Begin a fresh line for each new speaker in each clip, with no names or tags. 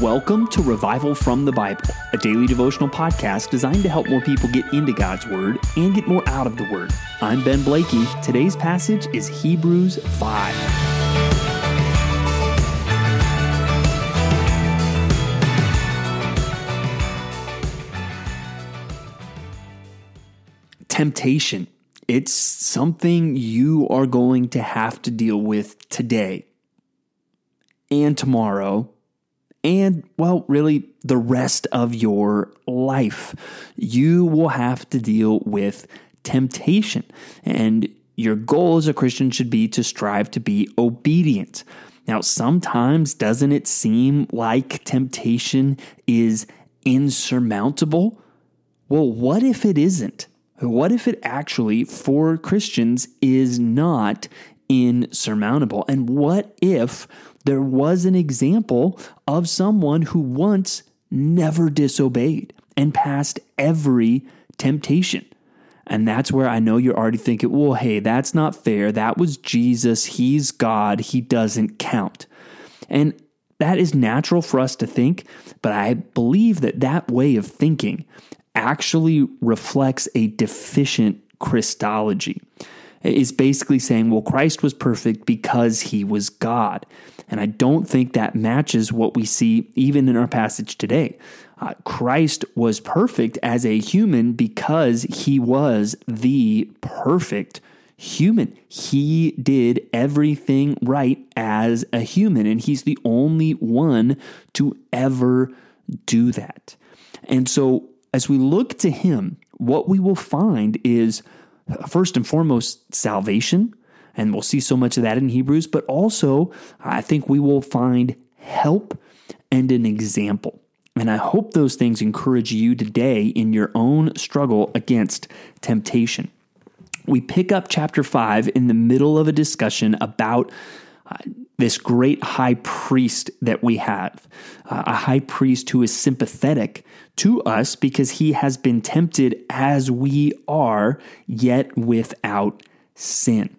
Welcome to Revival from the Bible, a daily devotional podcast designed to help more people get into God's Word and get more out of the Word. I'm Ben Blakey. Today's passage is Hebrews 5. Temptation. It's something you are going to have to deal with today and tomorrow and, well, really the rest of your life. You will have to deal with temptation. And your goal as a Christian should be to strive to be obedient. Now, sometimes doesn't it seem like temptation is insurmountable? Well, what if it isn't? What if it actually, for Christians, is not insurmountable? And what if there was an example of someone who once never disobeyed and passed every temptation. And that's where I know you're already thinking, well, hey, that's not fair. That was Jesus. He's God. He doesn't count. And that is natural for us to think, but I believe that that way of thinking actually reflects a deficient Christology. It's basically saying, well, Christ was perfect because he was God. And I don't think that matches what we see even in our passage today. Uh, Christ was perfect as a human because he was the perfect human. He did everything right as a human, and he's the only one to ever do that. And so, as we look to him, what we will find is first and foremost salvation and we'll see so much of that in Hebrews, but also I think we will find help and an example. And I hope those things encourage you today in your own struggle against temptation. We pick up chapter 5 in the middle of a discussion about uh, this great high priest that we have, uh, a high priest who is sympathetic to us because he has been tempted as we are, yet without sin.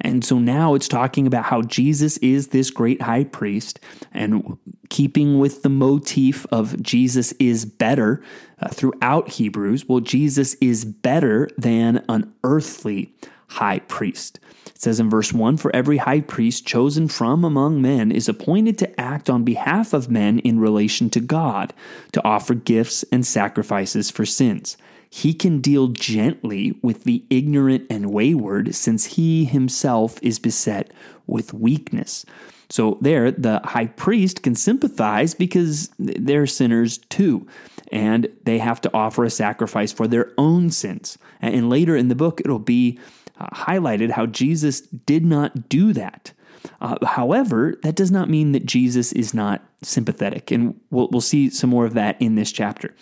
And so now it's talking about how Jesus is this great high priest and keeping with the motif of Jesus is better uh, throughout Hebrews. Well, Jesus is better than an earthly high priest. It says in verse 1 For every high priest chosen from among men is appointed to act on behalf of men in relation to God, to offer gifts and sacrifices for sins he can deal gently with the ignorant and wayward, since he himself is beset with weakness. So, there, the high priest can sympathize because they're sinners too, and they have to offer a sacrifice for their own sins. And later in the book, it'll be uh, highlighted how Jesus did not do that. Uh, however, that does not mean that Jesus is not sympathetic, and we'll, we'll see some more of that in this chapter.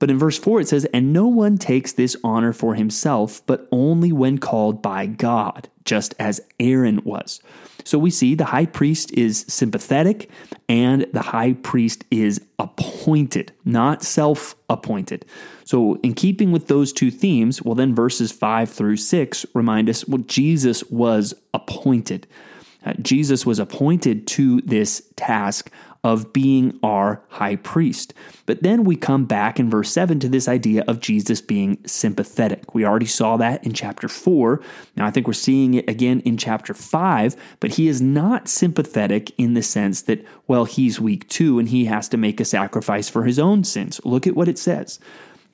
But in verse 4, it says, And no one takes this honor for himself, but only when called by God, just as Aaron was. So we see the high priest is sympathetic and the high priest is appointed, not self appointed. So, in keeping with those two themes, well, then verses 5 through 6 remind us well, Jesus was appointed. Uh, Jesus was appointed to this task of being our high priest. But then we come back in verse 7 to this idea of Jesus being sympathetic. We already saw that in chapter 4. Now I think we're seeing it again in chapter 5, but he is not sympathetic in the sense that, well, he's weak too and he has to make a sacrifice for his own sins. Look at what it says.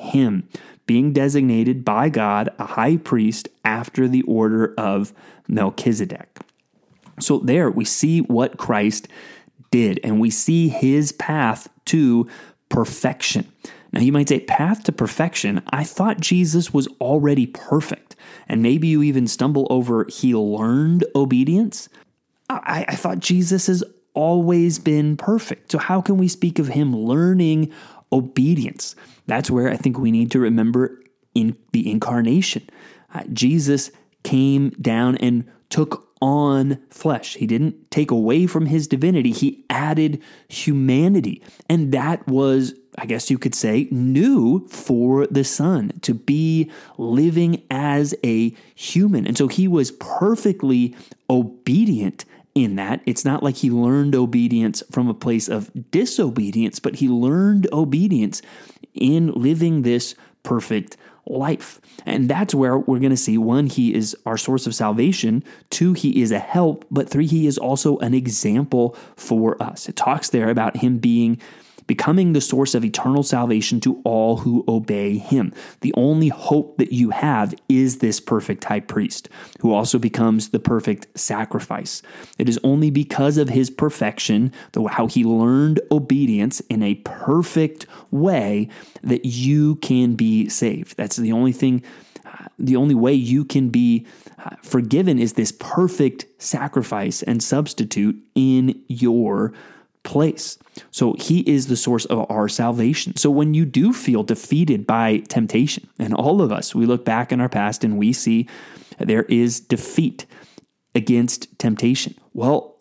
him, being designated by God a high priest after the order of Melchizedek. So, there we see what Christ did, and we see his path to perfection. Now, you might say, path to perfection. I thought Jesus was already perfect. And maybe you even stumble over he learned obedience. I, I thought Jesus has always been perfect. So, how can we speak of him learning obedience? That's where I think we need to remember in the incarnation. Uh, Jesus came down and took on flesh. He didn't take away from his divinity, he added humanity. And that was, I guess you could say, new for the Son to be living as a human. And so he was perfectly obedient in that. It's not like he learned obedience from a place of disobedience, but he learned obedience in living this perfect life. And that's where we're going to see one, he is our source of salvation, two, he is a help, but three, he is also an example for us. It talks there about him being becoming the source of eternal salvation to all who obey him. The only hope that you have is this perfect high priest, who also becomes the perfect sacrifice. It is only because of his perfection, though how he learned obedience in a perfect way, that you can be saved. That's the only thing the only way you can be uh, forgiven is this perfect sacrifice and substitute in your place. So he is the source of our salvation. So when you do feel defeated by temptation, and all of us, we look back in our past and we see there is defeat against temptation. Well,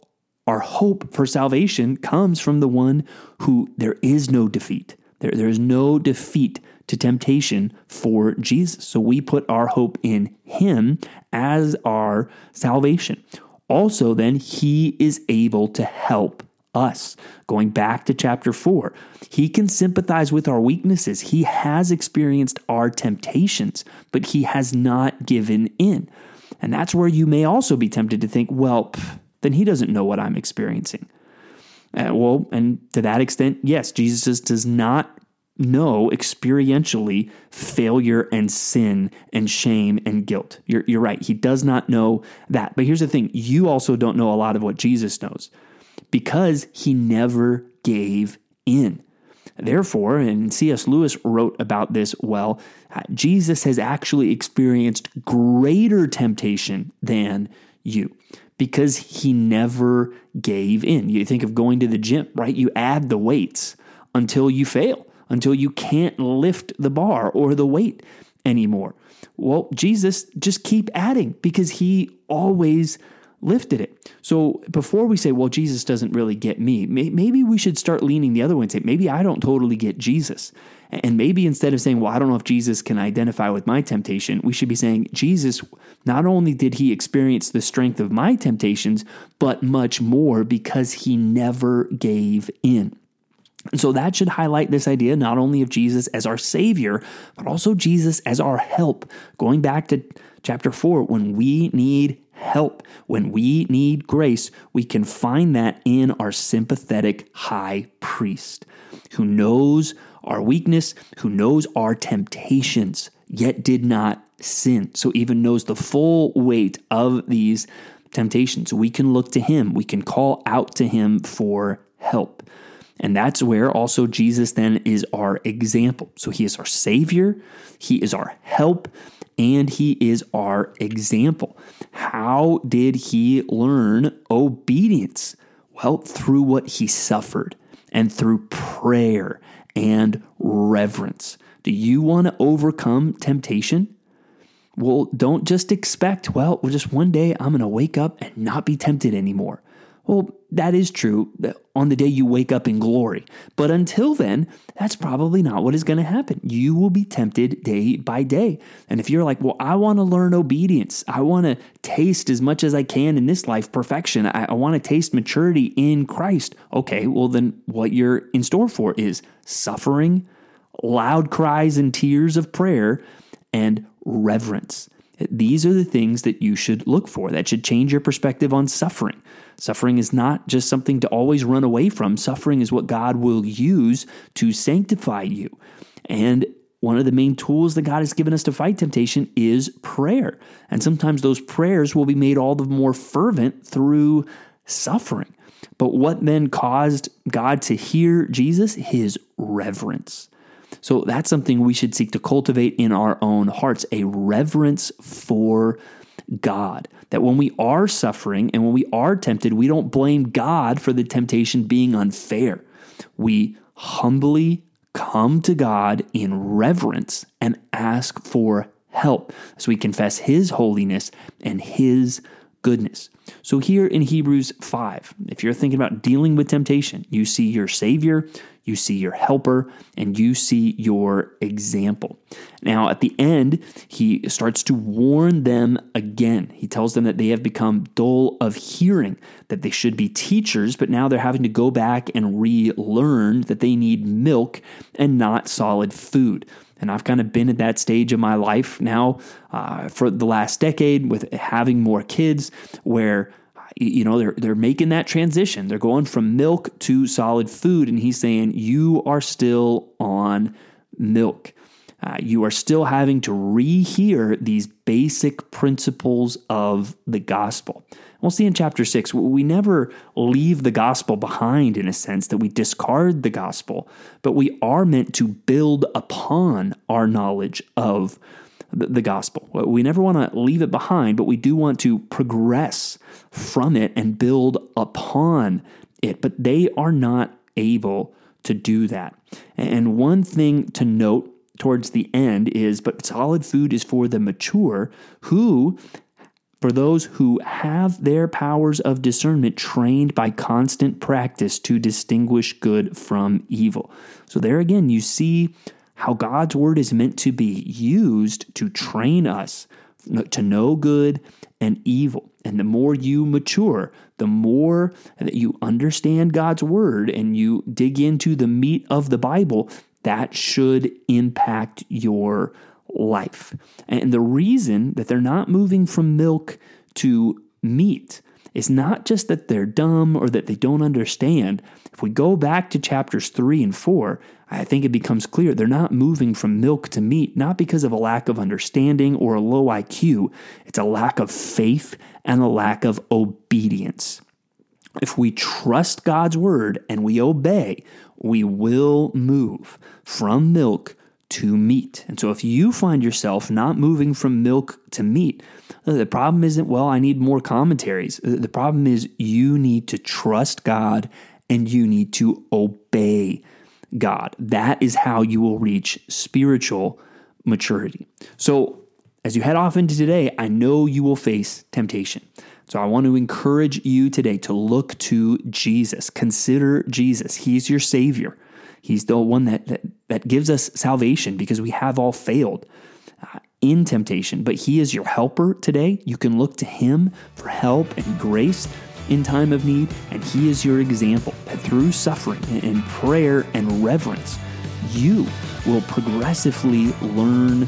our hope for salvation comes from the one who there is no defeat. There, there is no defeat to temptation for Jesus. So we put our hope in him as our salvation. Also, then, he is able to help us. Going back to chapter 4, he can sympathize with our weaknesses. He has experienced our temptations, but he has not given in. And that's where you may also be tempted to think, well, pff, then he doesn't know what I'm experiencing. Uh, well, and to that extent, yes, Jesus does not know experientially failure and sin and shame and guilt. You're, you're right. He does not know that. But here's the thing you also don't know a lot of what Jesus knows because he never gave in. Therefore, and C.S. Lewis wrote about this well, uh, Jesus has actually experienced greater temptation than you because he never gave in. You think of going to the gym, right? You add the weights until you fail, until you can't lift the bar or the weight anymore. Well, Jesus just keep adding because he always lifted it. So before we say, well, Jesus doesn't really get me, maybe we should start leaning the other way and say, maybe I don't totally get Jesus. And maybe instead of saying, well, I don't know if Jesus can identify with my temptation, we should be saying, Jesus, not only did he experience the strength of my temptations, but much more because he never gave in. And so that should highlight this idea not only of Jesus as our Savior, but also Jesus as our help. Going back to chapter 4, when we need help, when we need grace, we can find that in our sympathetic high priest who knows our weakness, who knows our temptations, yet did not sin. So, even knows the full weight of these temptations. We can look to him, we can call out to him for help. And that's where also Jesus then is our example. So, he is our Savior, he is our help and he is our example. How did he learn obedience? Well, through what he suffered and through prayer and reverence. Do you want to overcome temptation? Well, don't just expect, well, just one day I'm going to wake up and not be tempted anymore. Well, that is true on the day you wake up in glory. But until then, that's probably not what is going to happen. You will be tempted day by day. And if you're like, well, I want to learn obedience, I want to taste as much as I can in this life perfection, I, I want to taste maturity in Christ. Okay, well, then what you're in store for is suffering, loud cries and tears of prayer, and reverence. These are the things that you should look for that should change your perspective on suffering. Suffering is not just something to always run away from. Suffering is what God will use to sanctify you. And one of the main tools that God has given us to fight temptation is prayer. And sometimes those prayers will be made all the more fervent through suffering. But what then caused God to hear Jesus? His reverence. So that's something we should seek to cultivate in our own hearts a reverence for God. That when we are suffering and when we are tempted, we don't blame God for the temptation being unfair. We humbly come to God in reverence and ask for help as we confess His holiness and His goodness. So, here in Hebrews 5, if you're thinking about dealing with temptation, you see your Savior, you see your helper, and you see your example. Now, at the end, he starts to warn them again. He tells them that they have become dull of hearing, that they should be teachers, but now they're having to go back and relearn that they need milk and not solid food. And I've kind of been at that stage of my life now uh, for the last decade with having more kids where you know they're they're making that transition. They're going from milk to solid food, and he's saying you are still on milk. Uh, you are still having to rehear these basic principles of the gospel. We'll see in chapter six, we never leave the gospel behind in a sense that we discard the gospel, but we are meant to build upon our knowledge of the gospel. We never want to leave it behind, but we do want to progress from it and build upon it. But they are not able to do that. And one thing to note towards the end is but solid food is for the mature who for those who have their powers of discernment trained by constant practice to distinguish good from evil. So, there again, you see how God's word is meant to be used to train us to know good and evil. And the more you mature, the more that you understand God's word and you dig into the meat of the Bible, that should impact your life. And the reason that they're not moving from milk to meat is not just that they're dumb or that they don't understand. If we go back to chapters 3 and 4, I think it becomes clear they're not moving from milk to meat, not because of a lack of understanding or a low IQ. It's a lack of faith and a lack of obedience. If we trust God's word and we obey, we will move from milk to meat. And so if you find yourself not moving from milk to meat, uh, the problem isn't, well, I need more commentaries. Uh, the problem is you need to trust God and you need to obey God. That is how you will reach spiritual maturity. So as you head off into today, I know you will face temptation. So I want to encourage you today to look to Jesus. Consider Jesus. He's your Savior. He's the one that, that, that gives us salvation because we have all failed uh, in temptation. But He is your helper today. You can look to Him for help and grace in time of need, and He is your example that through suffering and prayer and reverence, you will progressively learn